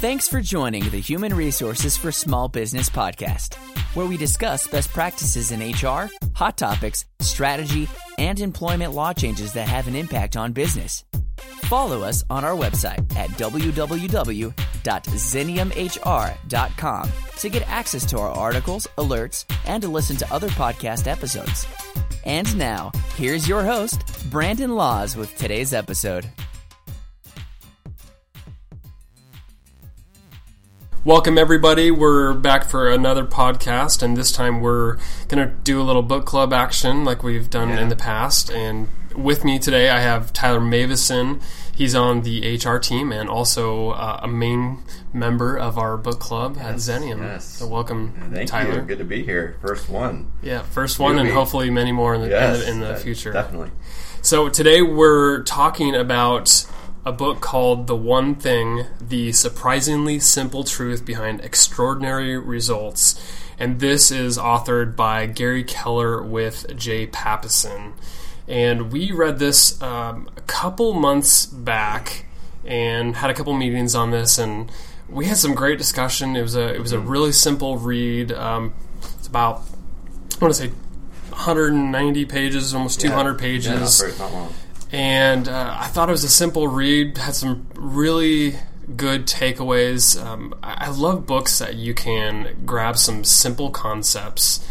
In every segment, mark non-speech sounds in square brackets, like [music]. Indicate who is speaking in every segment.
Speaker 1: Thanks for joining the Human Resources for Small Business podcast, where we discuss best practices in HR, hot topics, strategy, and employment law changes that have an impact on business. Follow us on our website at www.xeniumhr.com to get access to our articles, alerts, and to listen to other podcast episodes. And now, here's your host, Brandon Laws, with today's episode.
Speaker 2: Welcome, everybody. We're back for another podcast, and this time we're going to do a little book club action like we've done
Speaker 3: Yeah.
Speaker 2: in the past. And with me today, I have Tyler Mavison. He's on the HR team and also uh, a main member of our book club at Xenium.
Speaker 3: yes.
Speaker 2: So, welcome,
Speaker 3: Thank
Speaker 2: Tyler.
Speaker 3: you. Good to be here. First one.
Speaker 2: Yeah, first one, and
Speaker 3: Newbie.
Speaker 2: hopefully many more in the,
Speaker 3: Yes,
Speaker 2: in the, in the future.
Speaker 3: Definitely.
Speaker 2: So today we're talking about a book called The One Thing The Surprisingly Simple Truth Behind Extraordinary Results. And this is authored by Gary Keller with Jay Papasan. And we read this um, a couple months back and had a couple meetings on this and we had some great discussion. It was a it was a
Speaker 3: Mm-hmm.
Speaker 2: really simple read. Um, it's about I want to say 190 pages, almost 200 pages
Speaker 3: Yeah, not, not long.
Speaker 2: And uh, I thought it was a simple read. Had some really good takeaways. Um, I, I love books that you can grab some simple concepts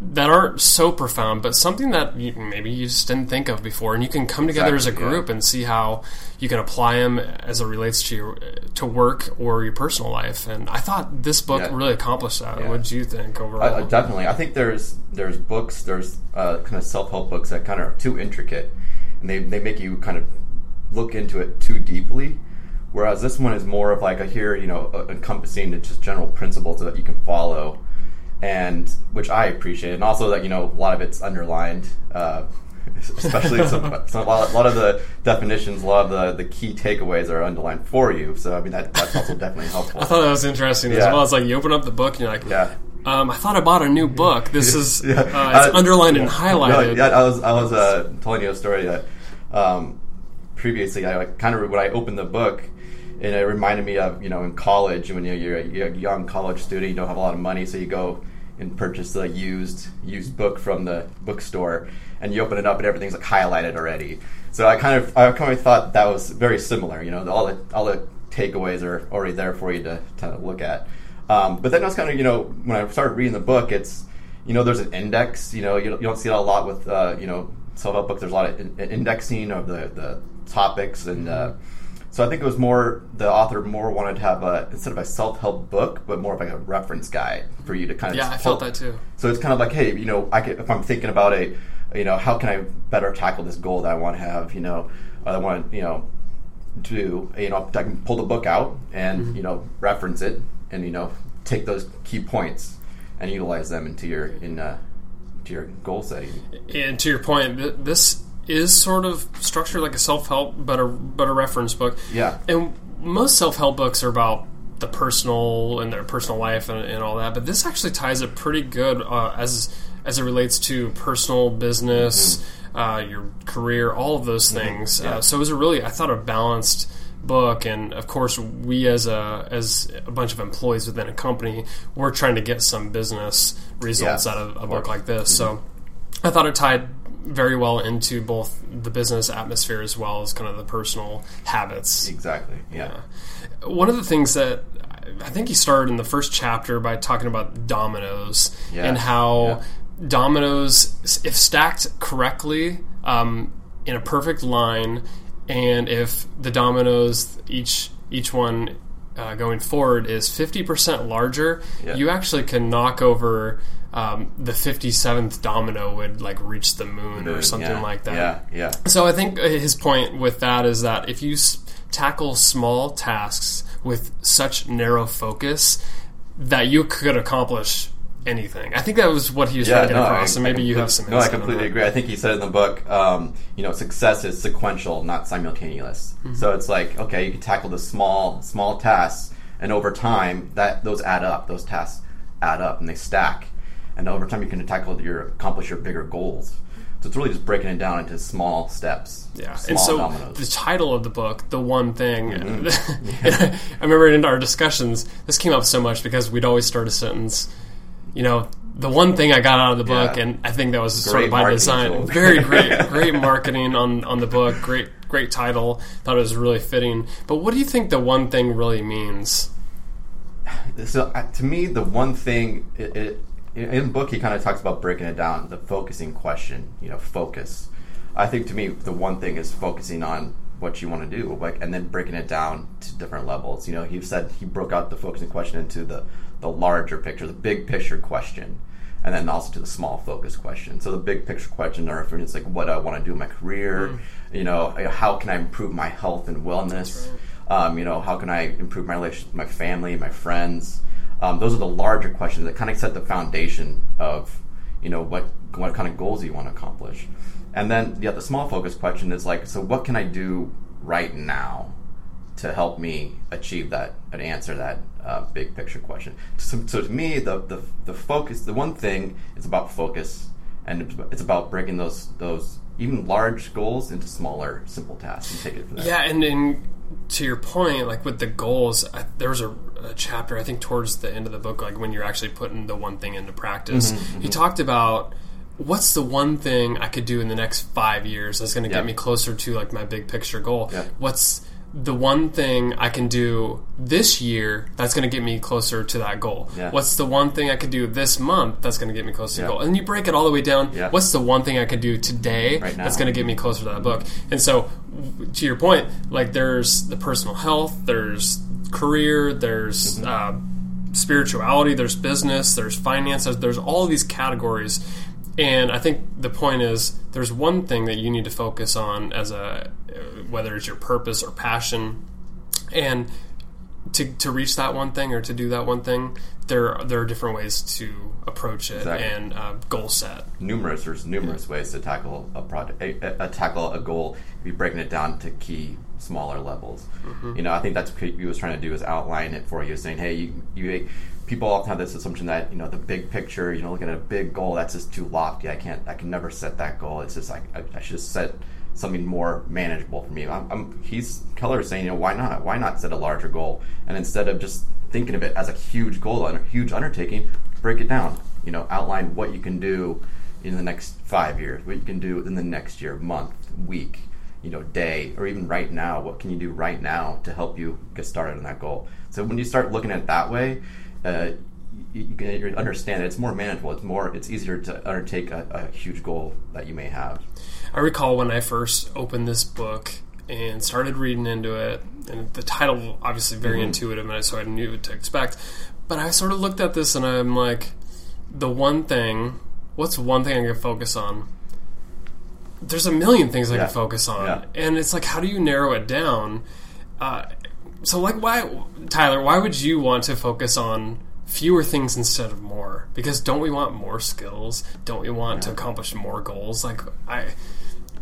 Speaker 2: that aren't so profound, but something that you, maybe you just didn't think of before, and you can come together as a
Speaker 3: Exactly, yeah.
Speaker 2: group and see how you can apply them as it relates to your to work or your personal life. And I thought this book
Speaker 3: Yeah.
Speaker 2: really accomplished that.
Speaker 3: Yeah.
Speaker 2: What did you think overall?
Speaker 3: I definitely. I think there's there's books, there's uh, kind of self help books that kind of are too intricate, and they they make you kind of look into it too deeply. Whereas this one is more of like a here, you know, uh, encompassing the just general principles that you can follow, and which I appreciate, and also that you know a lot of it's underlined. Uh, [laughs] Especially some, some, a, lot, a lot of the definitions, a lot of the, the key takeaways are underlined for you. So I mean that, that's also definitely helpful. [laughs]
Speaker 2: I thought that was interesting as well. It's like you open up the book and you're like,
Speaker 3: Yeah.
Speaker 2: Um, I thought I bought a new book. This is
Speaker 3: Yeah.
Speaker 2: uh, it's underlined and highlighted.
Speaker 3: No, yeah, I was I was uh, telling you a story that um, previously I like, kind of when I opened the book, and it reminded me of you know in college when you're, you're, a, you're a young college student, you don't have a lot of money, so you go and purchase a used used book from the bookstore, and you open it up and everything's like highlighted already. So I kind of I kind of thought that was very similar. You know, all the all the takeaways are already there for you to kind of look at. Um, but then I was kind of you know when I started reading the book, it's you know, there's an index. You know, you don't, you don't see that a lot with uh, you know self-help books. There's a lot of in- indexing of the, the topics, and uh, so I think it was more the author more wanted to have a instead of a self-help book, but more of like a reference guide for you to kind of
Speaker 2: Yeah, I felt that too.
Speaker 3: So it's kind of like, hey, you know, I could, if I'm thinking about a, you know, how can I better tackle this goal that I want to have, you know, I want you know, do, you know, I can pull the book out and
Speaker 2: Mm-hmm.
Speaker 3: you know reference it and you know take those key points and utilize them into your in uh, to your goal setting.
Speaker 2: And to your point, this is sort of structured like a self-help, but a but a reference book.
Speaker 3: Yeah.
Speaker 2: And most self-help books are about the personal and their personal life and, and all that, but this actually ties it pretty good uh, as as it relates to personal business, uh, your career, all of those things.
Speaker 3: Yeah.
Speaker 2: Uh, so it was a really, I thought, a balanced book. And of course, we as a as a bunch of employees within a company, we're trying to get some business results
Speaker 3: Yes,
Speaker 2: out of a
Speaker 3: of
Speaker 2: book like this. So I thought it tied very well into both the business atmosphere as well as kind of the personal habits.
Speaker 3: Exactly. Yeah.
Speaker 2: One of the things that I think he started in the first chapter by talking about dominoes
Speaker 3: Yes,
Speaker 2: and how
Speaker 3: yeah.
Speaker 2: dominoes, if stacked correctly um, in a perfect line, and if the dominoes each each one uh, going forward is fifty percent larger,
Speaker 3: Yeah.
Speaker 2: you actually can knock over. Um, the 57th domino would like reach the moon or something
Speaker 3: yeah.
Speaker 2: like that.
Speaker 3: Yeah. Yeah.
Speaker 2: So I think his point with that is that if you s- tackle small tasks with such narrow focus, that you could accomplish anything. I think that was what he was trying to get across. and maybe you have some.
Speaker 3: No, I completely agree. I think he said in the book, um, you know, success is sequential, not simultaneous.
Speaker 2: Mm-hmm.
Speaker 3: So it's like, okay, you can tackle the small, small tasks, and over time, that those add up. Those tasks add up, and they stack. And over time, you can tackle your accomplish your bigger goals. So it's really just breaking it down into small steps.
Speaker 2: Yeah,
Speaker 3: small
Speaker 2: and so
Speaker 3: dominoes.
Speaker 2: the title of the book, "The One Thing,"
Speaker 3: Mm-hmm. [laughs] [laughs]
Speaker 2: I remember in our discussions, this came up so much because we'd always start a sentence, you know, the one thing I got out of the book,
Speaker 3: Yeah.
Speaker 2: and I think that was sort of by design.
Speaker 3: tool.
Speaker 2: Very [laughs] great, great marketing on on the book. Great, great title. Thought it was really fitting. But what do you think the one thing really means?
Speaker 3: so uh, to me, the one thing it, it, in the book he kind of talks about breaking it down, the focusing question. You know, focus. I think to me, the one thing is focusing on what you want to do, like, and then breaking it down to different levels. You know, he said he broke out the focusing question into the the larger picture, the big picture question, and then also to the small focus question. So the big picture question are for instance, like what do I want to do in my career. You know, how can I improve my health and wellness? Um, you know, how can I improve my relationship with my family, my friends? Um, those are the larger questions that kind of set the foundation of, you know, what what kind of goals you want to accomplish. And then, yeah, the small focus question is like, so what can I do right now to help me achieve that and answer that uh, big picture question? So, so to me, the, the the focus, the one thing is about focus, and it's- about breaking those those even large goals into smaller, simple tasks and take it from there.
Speaker 2: Yeah, and, and to your point, like with the goals, I, there was a, a chapter I think towards the end of the book, like when you're actually putting the one thing into practice.
Speaker 3: Mm-hmm,
Speaker 2: He talked about what's the one thing I could do in the next five years that's going to
Speaker 3: Yeah.
Speaker 2: get me closer to like my big picture goal.
Speaker 3: Yeah.
Speaker 2: What's the one thing I can do this year that's going to get me closer to that goal?
Speaker 3: Yeah.
Speaker 2: What's the one thing I could do this month that's going to get me closer to
Speaker 3: Yeah.
Speaker 2: the goal? And you break it all the way down.
Speaker 3: Yeah.
Speaker 2: What's the one thing I could do today
Speaker 3: Right
Speaker 2: that's going to get me closer to that book? And so, to your point, like there's the personal health, there's career, there's uh, spirituality, there's business, there's finances, there's all these categories. And I think the point is there's one thing that you need to focus on as a whether it's your purpose or passion, and to, to reach that one thing or to do that one thing, there there are different ways to approach it
Speaker 3: Exactly.
Speaker 2: and uh, goal set.
Speaker 3: numerous there's numerous ways to tackle a project a, a, tackle a goal if you're breaking it down to key smaller levels you know i think that's what he was trying to do is outline it for you saying hey you, you people often have this assumption that you know the big picture you know looking at a big goal that's just too lofty. I can't i can never set that goal. It's just like i, I should just set something more manageable for me. I'm, I'm, he's keller is saying you know why not? Why not set a larger goal? And instead of just thinking of it as a huge goal and a huge undertaking break it down. You know outline what you can do in the next five years what you can do in the next year month week you know day or even right now. What can you do right now to help you get started on that goal? So when you start looking at it that way uh, you, you can you understand that it's more manageable it's more it's easier to undertake a, a huge goal that you may have
Speaker 2: I recall when I first opened this book and started reading into it, and the title obviously very intuitive, and so I knew what to expect. But I sort of looked at this and I'm like, the one thing, what's one thing I can focus on? There's a million things I
Speaker 3: Yeah.
Speaker 2: can focus on,
Speaker 3: Yeah.
Speaker 2: and it's like, how do you narrow it down? Uh, so, like, why, Tyler? Why would you want to focus on fewer things instead of more? Because don't we want more skills? Don't we want to accomplish more goals? Like, I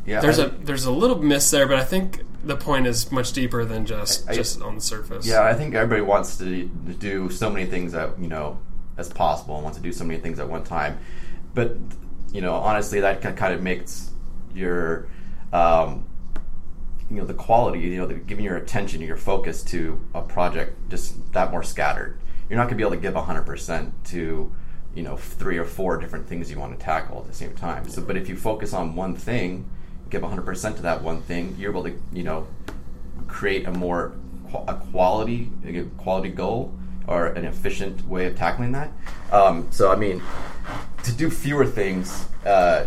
Speaker 3: yeah
Speaker 2: there's
Speaker 3: I
Speaker 2: a there's a little miss there, but I think the point is much deeper than just
Speaker 3: I-
Speaker 2: just on the surface.
Speaker 3: Yeah, I think everybody wants to, to do so many things that you know as possible and wants to do so many things at one time. But you know, honestly, that kind of makes your um, you know the quality, you know, the, giving your attention, your focus to a project just that more scattered. You're not going to be able to give 100% to you know three or four different things you want to tackle at the same time. So, but if you focus on one thing, give 100% to that one thing, you're able to you know create a more a quality a quality goal or an efficient way of tackling that. Um, so I mean, to do fewer things, uh,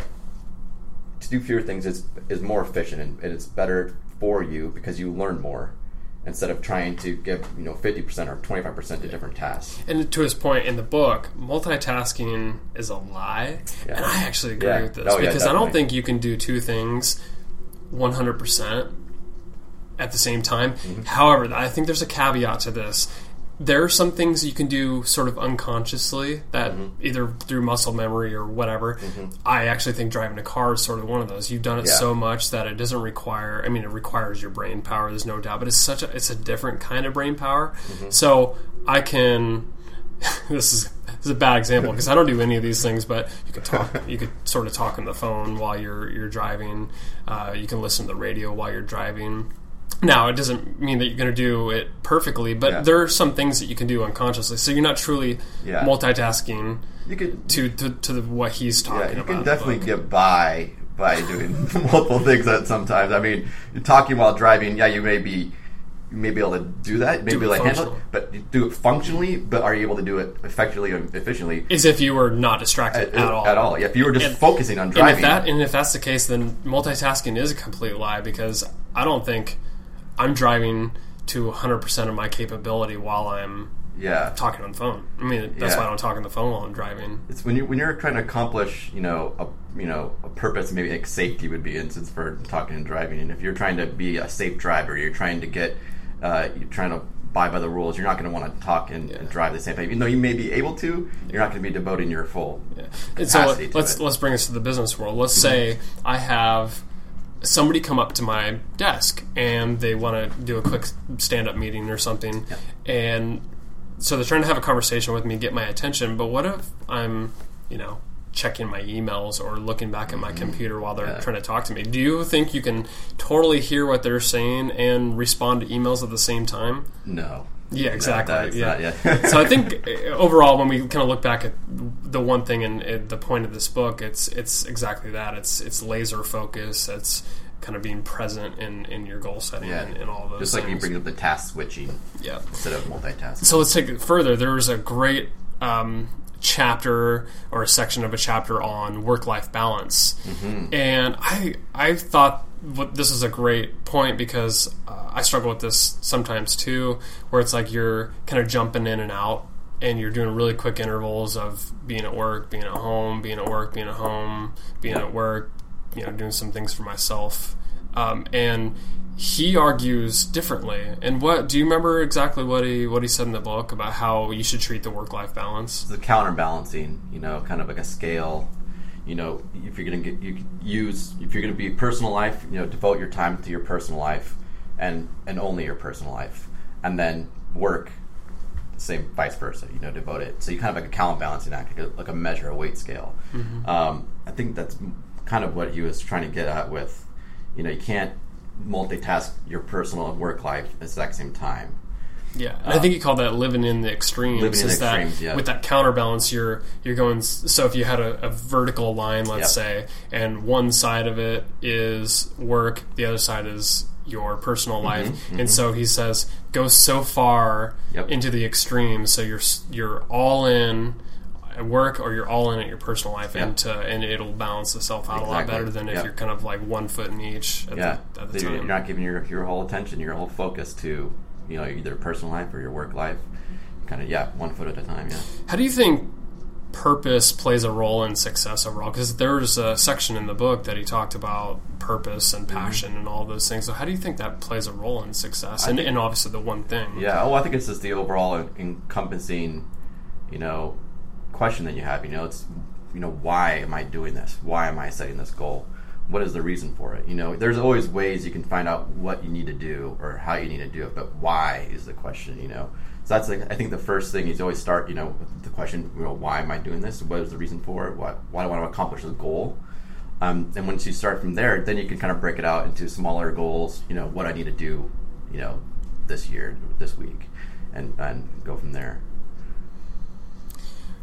Speaker 3: to do fewer things is is more efficient and, and it's better for you because you learn more instead of trying to give you know fifty percent or twenty five percent to different tasks.
Speaker 2: And to his point in the book, multitasking is a lie,
Speaker 3: Yeah.
Speaker 2: and I actually agree
Speaker 3: Yeah.
Speaker 2: with this
Speaker 3: Oh, yeah,
Speaker 2: because I don't think you can do two things 100 percent at the same time.
Speaker 3: Mm-hmm.
Speaker 2: However, I think there's a caveat to this. There are some things you can do sort of unconsciously that
Speaker 3: Mm-hmm.
Speaker 2: either through muscle memory or whatever. I actually think driving a car is sort of one of those. You've done it
Speaker 3: Yeah.
Speaker 2: so much that it doesn't require. I mean, it requires your brain power. There's no doubt, but it's such a it's a different kind of brain power.
Speaker 3: Mm-hmm.
Speaker 2: So I can. [laughs] This is this is a bad example because I don't do any of these things, but you could talk. [laughs] you could sort of talk on the phone while you're you're driving. Uh, you can listen to the radio while you're driving. Now, it doesn't mean that you're going to do it perfectly, but
Speaker 3: Yeah.
Speaker 2: there are some things that you can do unconsciously. So you're not truly
Speaker 3: Yeah.
Speaker 2: multitasking
Speaker 3: You could
Speaker 2: to to, to the, what he's talking
Speaker 3: Yeah,
Speaker 2: about.
Speaker 3: you
Speaker 2: in
Speaker 3: can definitely get by by doing [laughs] multiple things at sometimes. I mean, you're talking while driving. Yeah, you may be you may be able to do that. Maybe like handle it, but do it functionally. But are you able to do it effectively and efficiently?
Speaker 2: As if you were not distracted uh, at, all.
Speaker 3: At all. Yeah, if you were just
Speaker 2: And-
Speaker 3: focusing on
Speaker 2: And
Speaker 3: driving.
Speaker 2: if that and if that's the case, then multitasking is a complete lie because I don't think I'm driving to 100 percent of my capability while I'm
Speaker 3: yeah,
Speaker 2: talking on the phone. I mean, that's
Speaker 3: Yeah.
Speaker 2: why I don't talk on the phone while I'm driving.
Speaker 3: it's when you when you're trying to accomplish, you know, a you know a purpose. Maybe like safety would be instance for talking and driving. And if you're trying to be a safe driver, you're trying to get, uh, you're trying to abide by the rules. You're not going to want to talk and, and drive the same time. Even though you may be able to, you're not going to be devoting your full
Speaker 2: And so let,
Speaker 3: to
Speaker 2: let's.
Speaker 3: Mm-hmm.
Speaker 2: let's bring us to the business world. Let's say I have somebody come up to my desk and they want to do a quick stand up meeting or something, and so they're trying to have a conversation with me, get my attention. But what if I'm, you know, checking my emails or looking back at my computer while they're
Speaker 3: Mm-hmm. Yeah.
Speaker 2: trying to talk to me? Do you think you can totally hear what they're saying and respond to emails at the same time?
Speaker 3: No.
Speaker 2: Yeah, exactly.
Speaker 3: that's
Speaker 2: yeah.
Speaker 3: not- yeah.
Speaker 2: so I think uh, overall, when we kind of look back at the one thing and the point of this book, it's it's exactly that. It's it's laser focus. It's kind of being present in, in your goal setting
Speaker 3: Yeah.
Speaker 2: and, and all those
Speaker 3: Just like you
Speaker 2: things.
Speaker 3: bring up the task switching
Speaker 2: yeah.
Speaker 3: instead of multitasking.
Speaker 2: So let's take it further. There was a great um, chapter or a section of a chapter on work life balance, and I I thought this is a great point because uh, I struggle with this sometimes too, where it's like you're kind of jumping in and out. And you're doing really quick intervals of being at work, being at home, being at work, being at home, being at work, you know, doing some things for myself. Um, and he argues differently. And what do you remember exactly what he what he said in the book about how you should treat the work life balance?
Speaker 3: the counterbalancing, you know, kind of like a scale. You know, if you're going to get you use if you're going to be personal life, you know, devote your time to your personal life and and only your personal life, and then work same vice versa. You know, devote it. So you kind of like a counterbalancing act, like a, like a measure, a weight scale. Um, I think that's kind of what he was trying to get at with, you know, you can't multitask your personal and work life at the exact same time.
Speaker 2: Yeah, and I think he called that living in the extremes.
Speaker 3: Living in
Speaker 2: is
Speaker 3: the
Speaker 2: that
Speaker 3: extremes, yeah.
Speaker 2: with that counterbalance, you're you're going. So if you had a, a vertical line, let's
Speaker 3: Yep.
Speaker 2: say, and one side of it is work, the other side is your personal life, and so he says go so far
Speaker 3: Mm-hmm, Yep.
Speaker 2: into the extremes, so you're you're all in at work or you're all in at your personal life, and to, and it'll balance itself out a lot better than if
Speaker 3: Yep.
Speaker 2: you're kind of like one foot in each at
Speaker 3: Yeah,
Speaker 2: the, at the
Speaker 3: So you're not giving your your whole attention, your whole focus to you know either personal life or your work life. Kind of yeah, one foot at a time. Yeah.
Speaker 2: How do you think purpose plays a role in success overall? Because there's a section in the book that he talked about purpose and
Speaker 3: Mm-hmm.
Speaker 2: passion and all those things. So how do you think that plays a role in success? And, and obviously the one thing.
Speaker 3: Yeah. Oh, I think it's just the overall encompassing, you know, question that you have. You know, it's you know why am I doing this? Why am I setting this goal? What is the reason for it? You know, there's always ways you can find out what you need to do or how you need to do it, but why is the question. You know, so that's like I think the first thing is always start. You know, with the question. You know, why am I doing this? What is the reason for it? What why do I want to accomplish the goal? Um, and once you start from there, then you can kind of break it out into smaller goals. You know, what I need to do, you know, this year, this week, and and go from there.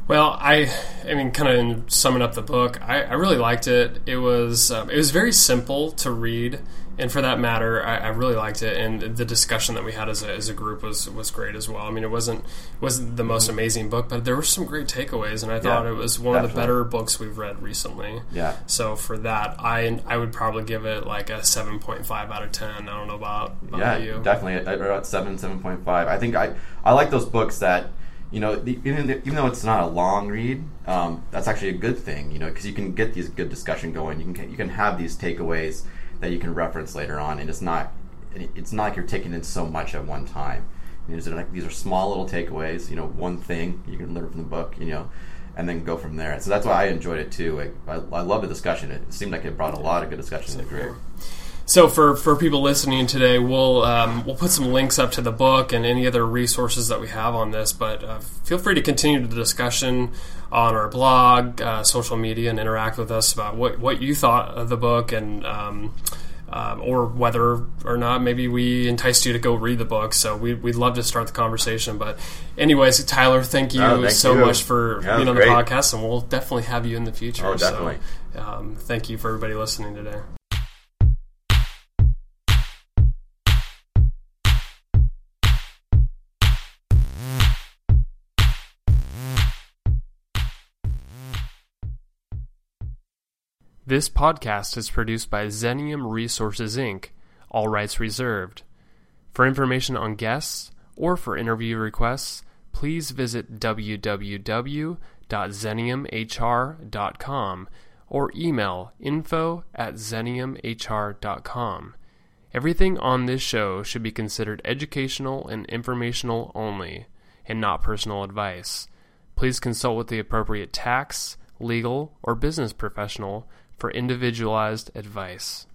Speaker 2: Well, I, I mean, kind of in summing up the book, I, I really liked it. It was, um, it was very simple to read, and for that matter, I, I really liked it. And the discussion that we had as a, as a group was was great as well. I mean, it wasn't wasn't the most amazing book, but there were some great takeaways, and I thought
Speaker 3: Yeah,
Speaker 2: it was one of the better books we've read recently.
Speaker 3: Yeah.
Speaker 2: So for that, I I would probably give it like a seven point five out of ten. I don't know about, about
Speaker 3: yeah,
Speaker 2: you.
Speaker 3: definitely about seven, seven point five. I think I I like those books that you know the, even even though it's not a long read, um, that's actually a good thing. You know, because you can get these good discussion going. You can you can have these takeaways that you can reference later on, and it's not it's not like you're taking in so much at one time. You know, these are like these are small little takeaways. You know, one thing you can learn from the book. You know. And then go from there. So that's why I enjoyed it too. I, I, I love the discussion. It seemed like it brought a lot of good discussion to the group.
Speaker 2: So for, for people listening today, we'll um, we'll put some links up to the book and any other resources that we have on this. But uh, feel free to continue the discussion on our blog, uh, social media, and interact with us about what, what you thought of the book and um, um, or whether or not maybe we enticed you to go read the book. So we, we'd love to start the conversation. But anyways, Tyler, thank you
Speaker 3: Oh, thank
Speaker 2: so
Speaker 3: you.
Speaker 2: much for
Speaker 3: Yeah,
Speaker 2: being on
Speaker 3: great.
Speaker 2: the podcast, and we'll definitely have you in the future.
Speaker 3: Oh, definitely.
Speaker 2: So, um, thank you for everybody listening today. This podcast is produced by Xenium Resources Inc., all rights reserved. For information on guests or for interview requests, please visit www.xeniumhr.com or email info at xeniumhr.com. Everything on this show should be considered educational and informational only, and not personal advice. Please consult with the appropriate tax, legal, or business professional for individualized advice.